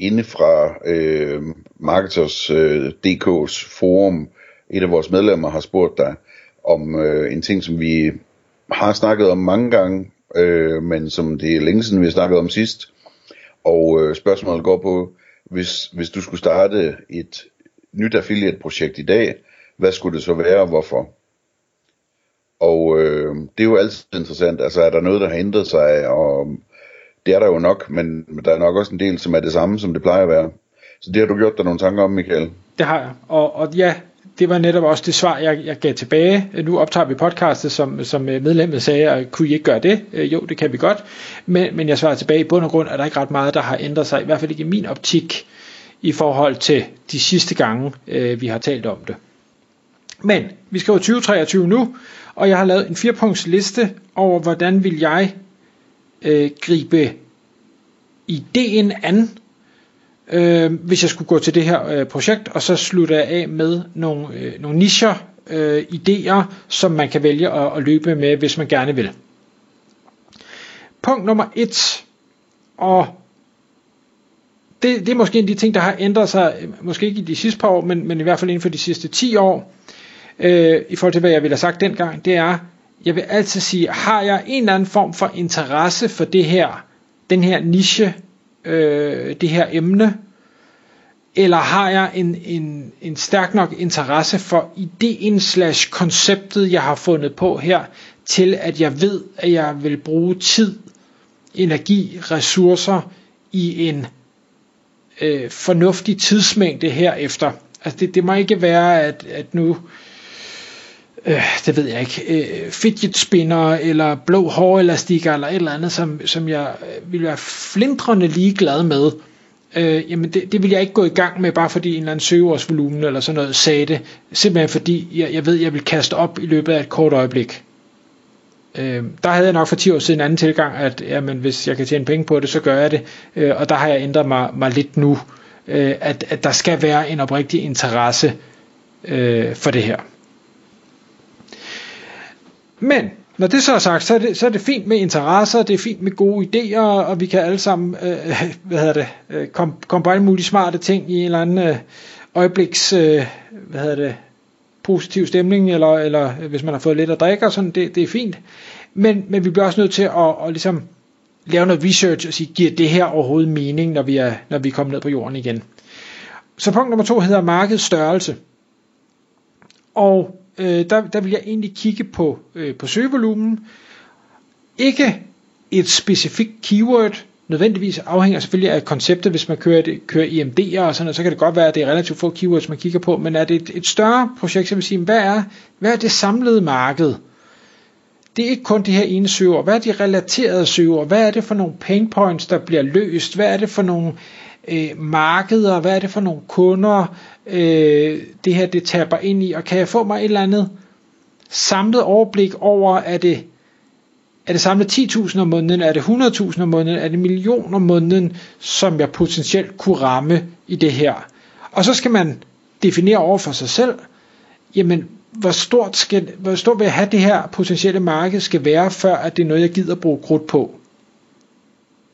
inde fra øh, Marketers øh, DK's forum. Et af vores medlemmer har spurgt dig om øh, en ting, som vi har snakket om mange gange, øh, men som det er længe siden, vi har snakket om sidst. Og øh, spørgsmålet går på, hvis, hvis du skulle starte et nyt affiliate-projekt i dag, hvad skulle det så være og hvorfor? Og øh, det er jo altid interessant, altså er der noget, der har ændret sig, og det er der jo nok, men der er nok også en del, som er det samme, som det plejer at være. Så det har du gjort dig nogle tanker om, Michael? Det har jeg, og, og ja, det var netop også det svar, jeg, jeg gav tilbage. Nu optager vi podcastet, som, som medlemmet sagde, at kunne I ikke gøre det? Øh, jo, det kan vi godt. Men, men jeg svarer tilbage, i bund og grund er der ikke ret meget, der har ændret sig, i hvert fald ikke i min optik, i forhold til de sidste gange, øh, vi har talt om det. Men vi skal jo 2023 nu, og jeg har lavet en firepunktsliste over, hvordan vil jeg øh, gribe ideen an, øh, hvis jeg skulle gå til det her øh, projekt, og så slutte af med nogle, øh, nogle nischer, øh, idéer, som man kan vælge at, at løbe med, hvis man gerne vil. Punkt nummer et, og det, det er måske en af de ting, der har ændret sig, øh, måske ikke i de sidste par år, men, men i hvert fald inden for de sidste 10 år, øh, i forhold til hvad jeg ville have sagt dengang, det er, jeg vil altid sige, har jeg en eller anden form for interesse for det her, den her niche, øh, det her emne, eller har jeg en, en, en stærk nok interesse for ideen slash konceptet, jeg har fundet på her, til at jeg ved, at jeg vil bruge tid, energi, ressourcer i en øh, fornuftig tidsmængde herefter. Altså det, det må ikke være, at, at nu øh, øh, det ved jeg ikke, øh, fidget spinner, eller blå hårelastikker, eller et eller andet, som, som jeg øh, ville være flindrende ligeglad med, øh, jamen det, det vil jeg ikke gå i gang med, bare fordi en eller anden søgeårsvolumen eller sådan noget sagde det, simpelthen fordi jeg, jeg ved, jeg vil kaste op i løbet af et kort øjeblik. Øh, der havde jeg nok for 10 år siden en anden tilgang, at jamen, hvis jeg kan tjene penge på det, så gør jeg det, øh, og der har jeg ændret mig, mig lidt nu, øh, at, at der skal være en oprigtig interesse øh, for det her. Men når det så er sagt, så er det, så er det fint med interesser, det er fint med gode idéer, og vi kan alle sammen øh, hvad hedder det, øh, komme kom på alle mulige smarte ting i en eller anden øh, øjebliks øh, hvad hedder det, positiv stemning, eller, eller øh, hvis man har fået lidt at drikke, og sådan, det, det er fint. Men, men vi bliver også nødt til at, at, at ligesom lave noget research og sige, giver det her overhovedet mening, når vi er, når vi er kommet ned på jorden igen. Så punkt nummer to hedder markedsstørrelse. Og øh, der, der vil jeg egentlig kigge på, øh, på søgevolumen. Ikke et specifikt keyword, nødvendigvis afhænger selvfølgelig af konceptet, hvis man kører, det, kører IMD'er og sådan noget, så kan det godt være, at det er relativt få keywords, man kigger på, men er det et, et større projekt, så vil sige, hvad er, hvad er det samlede marked? Det er ikke kun de her ene søger. Hvad er de relaterede søger? Hvad er det for nogle pain points, der bliver løst? Hvad er det for nogle øh, markeder? Hvad er det for nogle kunder? øh, det her det taber ind i, og kan jeg få mig et eller andet samlet overblik over, er det, er det samlet 10.000 om måneden, er det 100.000 om måneden, er det millioner om måneden, som jeg potentielt kunne ramme i det her. Og så skal man definere over for sig selv, jamen, hvor stort, skal, hvor stort vil jeg have det her potentielle marked skal være, før at det er noget, jeg gider bruge krudt på.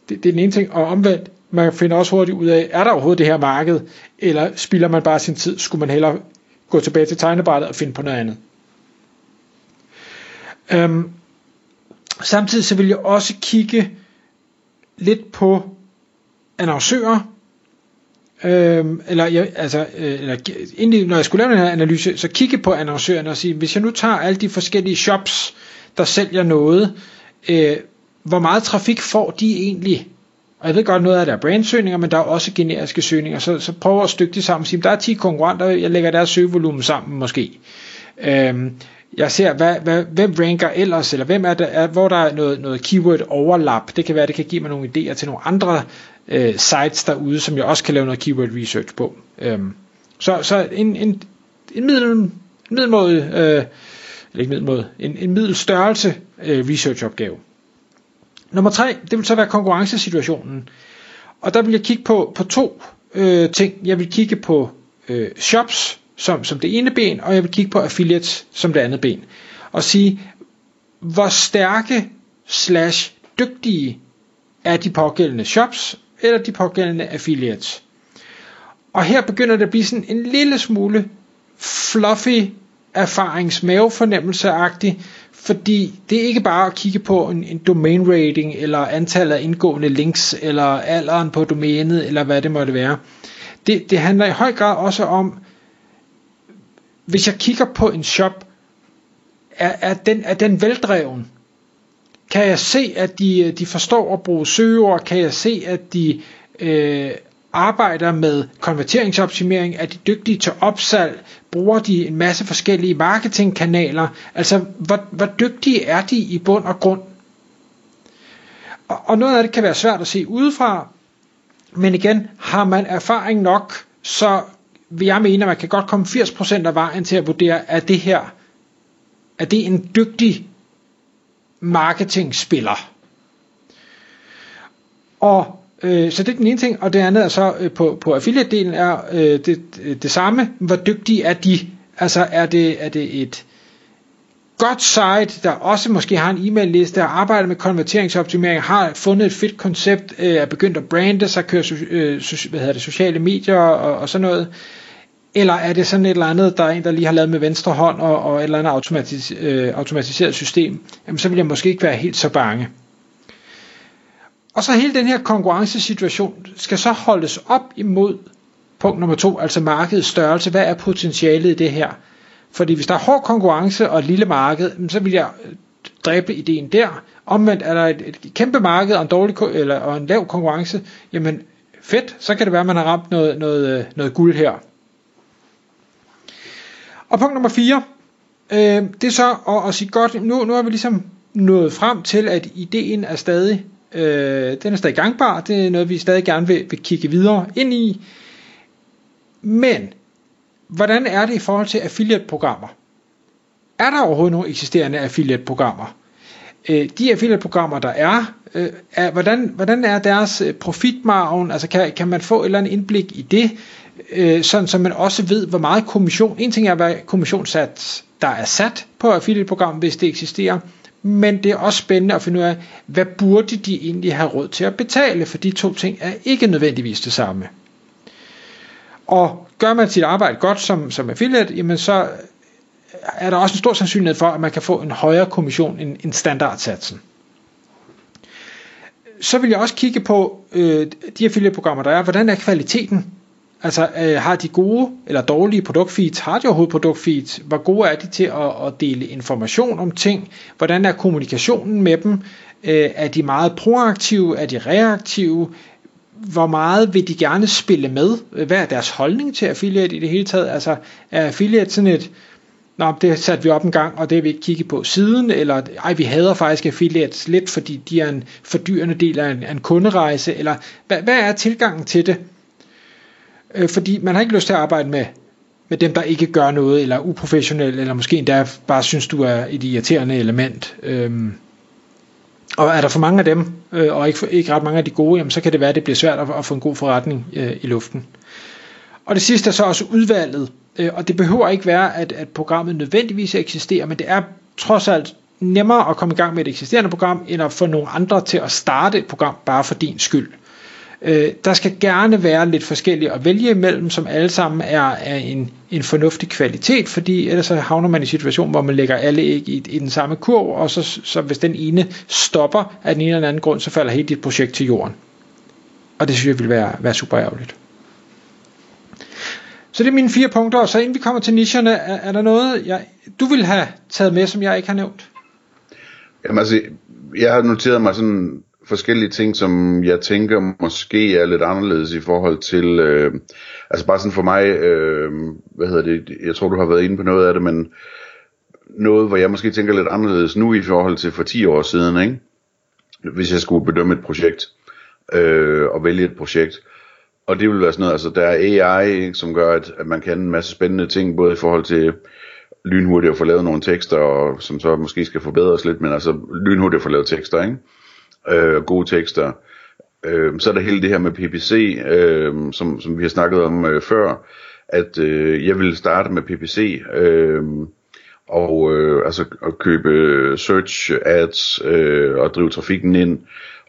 Det, det er den ene ting, og omvendt, man finder også hurtigt ud af, er der overhovedet det her marked, eller spilder man bare sin tid, skulle man hellere gå tilbage til tegnebrættet og finde på noget andet. Øhm, samtidig så vil jeg også kigge lidt på annoncører, øhm, eller, jeg, altså, øh, eller egentlig, når jeg skulle lave den her analyse, så kigge på annoncørerne og sige, hvis jeg nu tager alle de forskellige shops, der sælger noget, øh, hvor meget trafik får de egentlig? Og jeg ved godt, noget af det er brandsøgninger, men der er også generiske søgninger, så, så prøv at stykke det sammen. Sige, der er 10 konkurrenter, jeg lægger deres søgevolumen sammen måske. Øhm, jeg ser, hvad, hvad, hvem ranker ellers, eller hvem er der, er, hvor der er noget, noget keyword overlap. Det kan være, det kan give mig nogle idéer til nogle andre øh, sites derude, som jeg også kan lave noget keyword research på. Øhm, så så en, en en middel, en middelmåde, øh, eller ikke middelmåde, en, en middelstørrelse øh, researchopgave. Nummer tre, det vil så være konkurrencesituationen. Og der vil jeg kigge på, på to øh, ting. Jeg vil kigge på øh, shops som, som det ene ben, og jeg vil kigge på affiliates som det andet ben. Og sige, hvor stærke slash dygtige er de pågældende shops, eller de pågældende affiliates. Og her begynder det at blive sådan en lille smule fluffy erfaringsmavefornemmelseagtig fordi det er ikke bare at kigge på en, en domain rating, eller antallet af indgående links, eller alderen på domænet, eller hvad det måtte være. Det, det handler i høj grad også om, hvis jeg kigger på en shop, er, er, den, er den veldreven? Kan jeg se, at de, de forstår at bruge søgeord? Kan jeg se, at de øh, arbejder med konverteringsoptimering? Er de dygtige til opsalg? Bruger de en masse forskellige marketingkanaler? Altså, hvor, hvor dygtige er de i bund og grund? Og, og noget af det kan være svært at se udefra, men igen, har man erfaring nok, så vil jeg mene, at man kan godt komme 80% af vejen til at vurdere, at det her er det en dygtig marketingspiller. Og øh, så det er den ene ting, og det andet er så øh, på, på affiliate-delen er øh, det, det, samme. Hvor dygtige er de? Altså er det, er det et godt site, der også måske har en e-mail-liste, der arbejder med konverteringsoptimering, har fundet et fedt koncept, øh, er begyndt at brande sig, kører øh, hvad hedder det, sociale medier og, og sådan noget. Eller er det sådan et eller andet, der er en, der lige har lavet med venstre hånd og, og et eller andet automatis, øh, automatiseret system, jamen så vil jeg måske ikke være helt så bange. Og så hele den her konkurrencesituation skal så holdes op imod punkt nummer to, altså markedets størrelse. Hvad er potentialet i det her? Fordi hvis der er hård konkurrence og et lille marked, så vil jeg øh, dræbe ideen der. Omvendt er der et, et kæmpe marked og en, dårlig, eller, og en lav konkurrence, jamen fedt, så kan det være, at man har ramt noget, noget, øh, noget guld her. Og punkt nummer 4, øh, det er så at, at sige godt, nu, nu er vi ligesom nået frem til, at ideen er stadig, øh, den er stadig gangbar, det er noget, vi stadig gerne vil, vil kigge videre ind i. Men, hvordan er det i forhold til affiliate-programmer? Er der overhovedet nogle eksisterende affiliate-programmer? Øh, de affiliate-programmer, der er, øh, er hvordan, hvordan er deres øh, profitmargen? Altså kan, kan man få et eller andet indblik i det? øh, sådan så man også ved, hvor meget kommission, en ting er, hvad kommissionssats der er sat på affiliate-program, hvis det eksisterer, men det er også spændende at finde ud af, hvad burde de egentlig have råd til at betale, for de to ting er ikke nødvendigvis det samme. Og gør man sit arbejde godt som, som affiliate, jamen så er der også en stor sandsynlighed for, at man kan få en højere kommission end, end standardsatsen. Så vil jeg også kigge på øh, de affiliate-programmer, der er. Hvordan er kvaliteten Altså, øh, har de gode eller dårlige produktfeeds? Har de overhovedet produktfeeds? Hvor gode er de til at, at dele information om ting? Hvordan er kommunikationen med dem? Øh, er de meget proaktive? Er de reaktive? Hvor meget vil de gerne spille med? Hvad er deres holdning til affiliate i det hele taget? Altså, er affiliate sådan et, Nå, det satte vi op en gang, og det har vi ikke kigget på siden, eller ej, vi hader faktisk affiliates lidt, fordi de er en fordyrende del af en, af en kunderejse, eller hvad, hvad er tilgangen til det? Øh, fordi man har ikke lyst til at arbejde med, med dem, der ikke gør noget, eller uprofessionelle, eller måske endda bare synes, du er et irriterende element. Øhm, og er der for mange af dem, øh, og ikke, ikke ret mange af de gode, jamen, så kan det være, at det bliver svært at, at få en god forretning øh, i luften. Og det sidste er så også udvalget, øh, og det behøver ikke være, at, at programmet nødvendigvis eksisterer, men det er trods alt nemmere at komme i gang med et eksisterende program, end at få nogle andre til at starte et program bare for din skyld. Øh, Øh, der skal gerne være lidt forskellige at vælge imellem, som alle sammen er er en, en fornuftig kvalitet, fordi ellers så havner man i en situation, hvor man lægger alle æg i, i den samme kurv, og så, så hvis den ene stopper af den ene eller anden grund, så falder hele dit projekt til jorden. Og det synes jeg vil være, være super ærgerligt. Så det er mine fire punkter, og så inden vi kommer til nicherne, er, er der noget, jeg, du vil have taget med, som jeg ikke har nævnt? Jamen altså, jeg har noteret mig sådan forskellige ting, som jeg tænker måske er lidt anderledes i forhold til, øh, altså bare sådan for mig, øh, hvad hedder det, jeg tror du har været inde på noget af det, men noget, hvor jeg måske tænker lidt anderledes nu i forhold til for 10 år siden, ikke? hvis jeg skulle bedømme et projekt øh, og vælge et projekt. og det vil være sådan noget, altså der er AI, ikke, som gør, at, at man kan en masse spændende ting, både i forhold til lynhurtigt at få lavet nogle tekster, og, som så måske skal forbedres lidt, men altså lynhurtigt at få lavet tekster, ikke? Øh, gode tekster. Øh, så er der hele det her med PPC, øh, som, som vi har snakket om øh, før, at øh, jeg vil starte med PPC, øh, og øh, altså at købe search ads øh, og drive trafikken ind,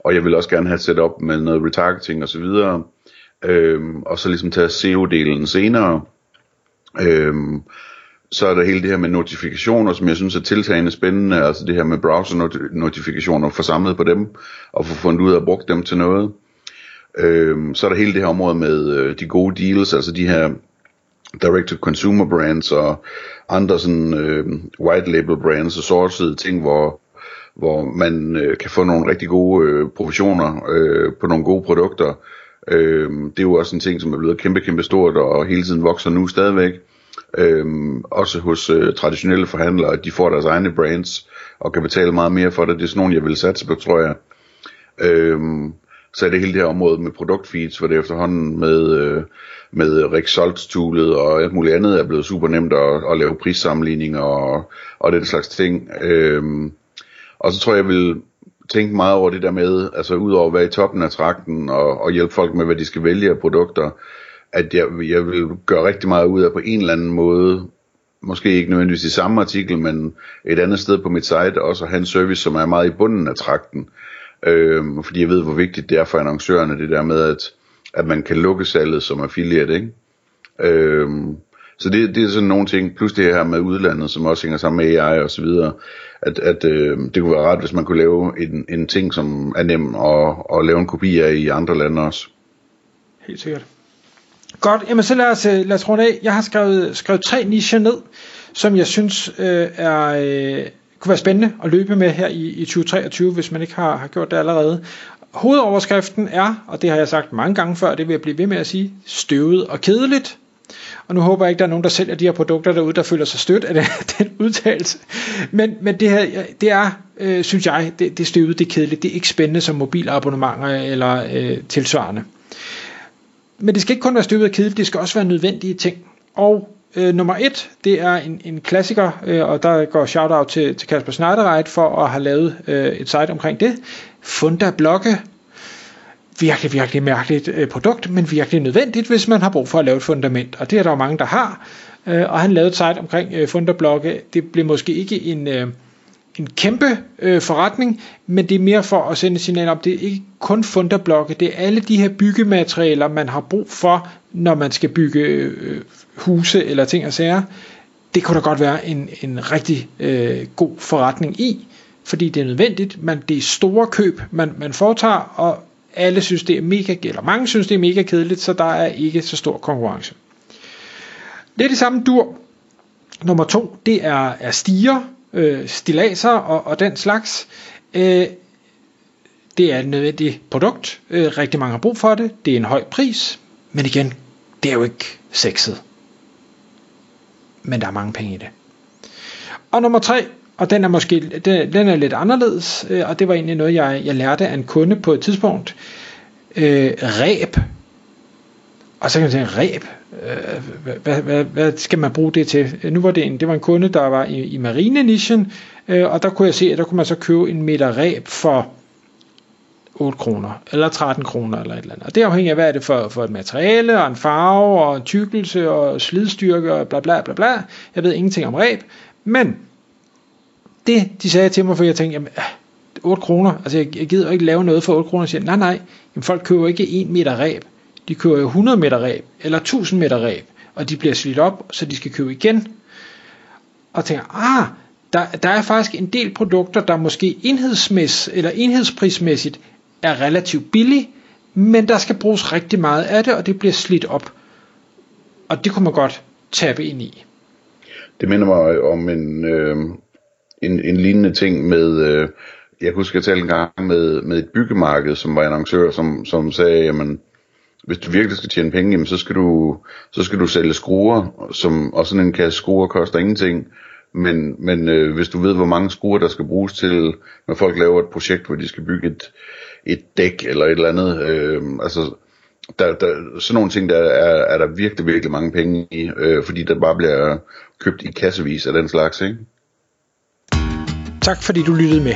og jeg vil også gerne have et setup med noget retargeting osv., og, øh, og så ligesom tage SEO-delen senere. Øh, så er der hele det her med notifikationer, som jeg synes er tiltagende spændende, altså det her med browser-notifikationer, få samlet på dem, og få fundet ud af at bruge dem til noget. Øhm, så er der hele det her område med øh, de gode deals, altså de her direct-to-consumer brands og andre sådan øh, white label brands og sourcede ting, hvor, hvor man øh, kan få nogle rigtig gode øh, provisioner øh, på nogle gode produkter. Øh, det er jo også en ting, som er blevet kæmpe, kæmpe stort og hele tiden vokser nu stadigvæk. Øhm, også hos øh, traditionelle forhandlere, at de får deres egne brands og kan betale meget mere for det. Det er sådan nogle, jeg vil satse på, tror jeg. Øhm, så er det hele det her område med produktfeeds, hvor det efterhånden med, øh, med Rexalt-toolet og alt muligt andet er blevet super nemt at, at lave prissammenligninger og, og den slags ting. Øhm, og så tror jeg, jeg vil tænke meget over det der med, altså udover at være i toppen af trakten og, og hjælpe folk med, hvad de skal vælge af produkter, at jeg, jeg vil gøre rigtig meget ud af på en eller anden måde, måske ikke nødvendigvis i samme artikel, men et andet sted på mit site, også at have en service, som er meget i bunden af trakten. Øhm, fordi jeg ved, hvor vigtigt det er for annoncørerne, det der med, at, at man kan lukke salget som affiliate, ikke? Øhm, så det, det er sådan nogle ting, plus det her med udlandet, som også hænger sammen med AI og så videre, at, at øh, det kunne være rart, hvis man kunne lave en, en ting, som er nem at, at lave en kopi af i andre lande også. Helt sikkert. Godt, jamen så lad os, øh, lad os runde af. Jeg har skrevet, skrevet tre nicher ned, som jeg synes øh, er, øh, kunne være spændende at løbe med her i, i 2023, hvis man ikke har, har gjort det allerede. Hovedoverskriften er, og det har jeg sagt mange gange før, det vil jeg blive ved med at sige, støvet og kedeligt. Og nu håber jeg ikke, der er nogen, der sælger de her produkter derude, der føler sig stødt af den, den udtalelse. Men, men det her, det er, øh, synes jeg, det, det støvede, støvet, det er kedeligt. Det er ikke spændende som mobilabonnementer eller øh, tilsvarende men det skal ikke kun være støbet af kedeligt, det skal også være nødvendige ting. Og øh, nummer et, det er en, en klassiker, øh, og der går shout-out til, til Kasper Schneiderreit for at have lavet øh, et site omkring det. Funda Blokke. Virkelig, virkelig mærkeligt øh, produkt, men virkelig nødvendigt, hvis man har brug for at lave et fundament. Og det er der jo mange, der har. Øh, og han lavede et site omkring øh, Funda Blokke. Det blev måske ikke en... Øh, en kæmpe øh, forretning, men det er mere for at sende signal om, det er ikke kun funderblokke, det er alle de her byggematerialer, man har brug for, når man skal bygge øh, huse eller ting og sager. Det kunne da godt være en, en rigtig øh, god forretning i, fordi det er nødvendigt, men det er store køb, man, man foretager, og alle synes det er mega, eller mange synes det er mega kedeligt, så der er ikke så stor konkurrence. Det er det samme dur. Nummer to, det er, er stiger, øh, stilaser og, og den slags. Øh, det er et nødvendigt produkt. Øh, rigtig mange har brug for det. Det er en høj pris. Men igen, det er jo ikke sexet. Men der er mange penge i det. Og nummer tre, og den er måske den, den er lidt anderledes, øh, og det var egentlig noget, jeg, jeg lærte af en kunde på et tidspunkt. Øh, ræb. Og så kan man sige, ræb, øh, hvad, hvad, hvad skal man bruge det til? Nu var det en, det var en kunde, der var i, i marinenischen, øh, og der kunne jeg se, at der kunne man så købe en meter ræb for 8 kroner, eller 13 kroner, eller et eller andet. Og det afhænger af, hvad er det for, for et materiale, og en farve, og en tykkelse, og slidstyrke, og bla bla bla bla. Jeg ved ingenting om ræb, men det, de sagde til mig, for jeg tænkte, jamen, ah, 8 kroner, altså jeg, jeg gider ikke lave noget for 8 kroner, og siger, nej nej, jamen, folk køber ikke 1 meter ræb, de køber jo 100 meter ræb, eller 1000 meter ræb, og de bliver slidt op, så de skal købe igen. Og tænker, ah, der, der er faktisk en del produkter, der måske enhedsmæs, eller enhedsprismæssigt er relativt billige, men der skal bruges rigtig meget af det, og det bliver slidt op. Og det kunne man godt tabe ind i. Det minder mig om en, øh, en, en lignende ting med, øh, jeg husker jeg talte en gang med, med et byggemarked, som var annoncør, som, som sagde, jamen, hvis du virkelig skal tjene penge, jamen, så, skal du, så skal du sælge skruer, som, og sådan en kasse skruer koster ingenting. Men, men øh, hvis du ved, hvor mange skruer der skal bruges til, når folk laver et projekt, hvor de skal bygge et, et dæk eller et eller andet, øh, altså, der, der, sådan nogle ting, der er, er der virkelig, virkelig mange penge i, øh, fordi der bare bliver købt i kassevis af den slags, ikke? Tak fordi du lyttede med.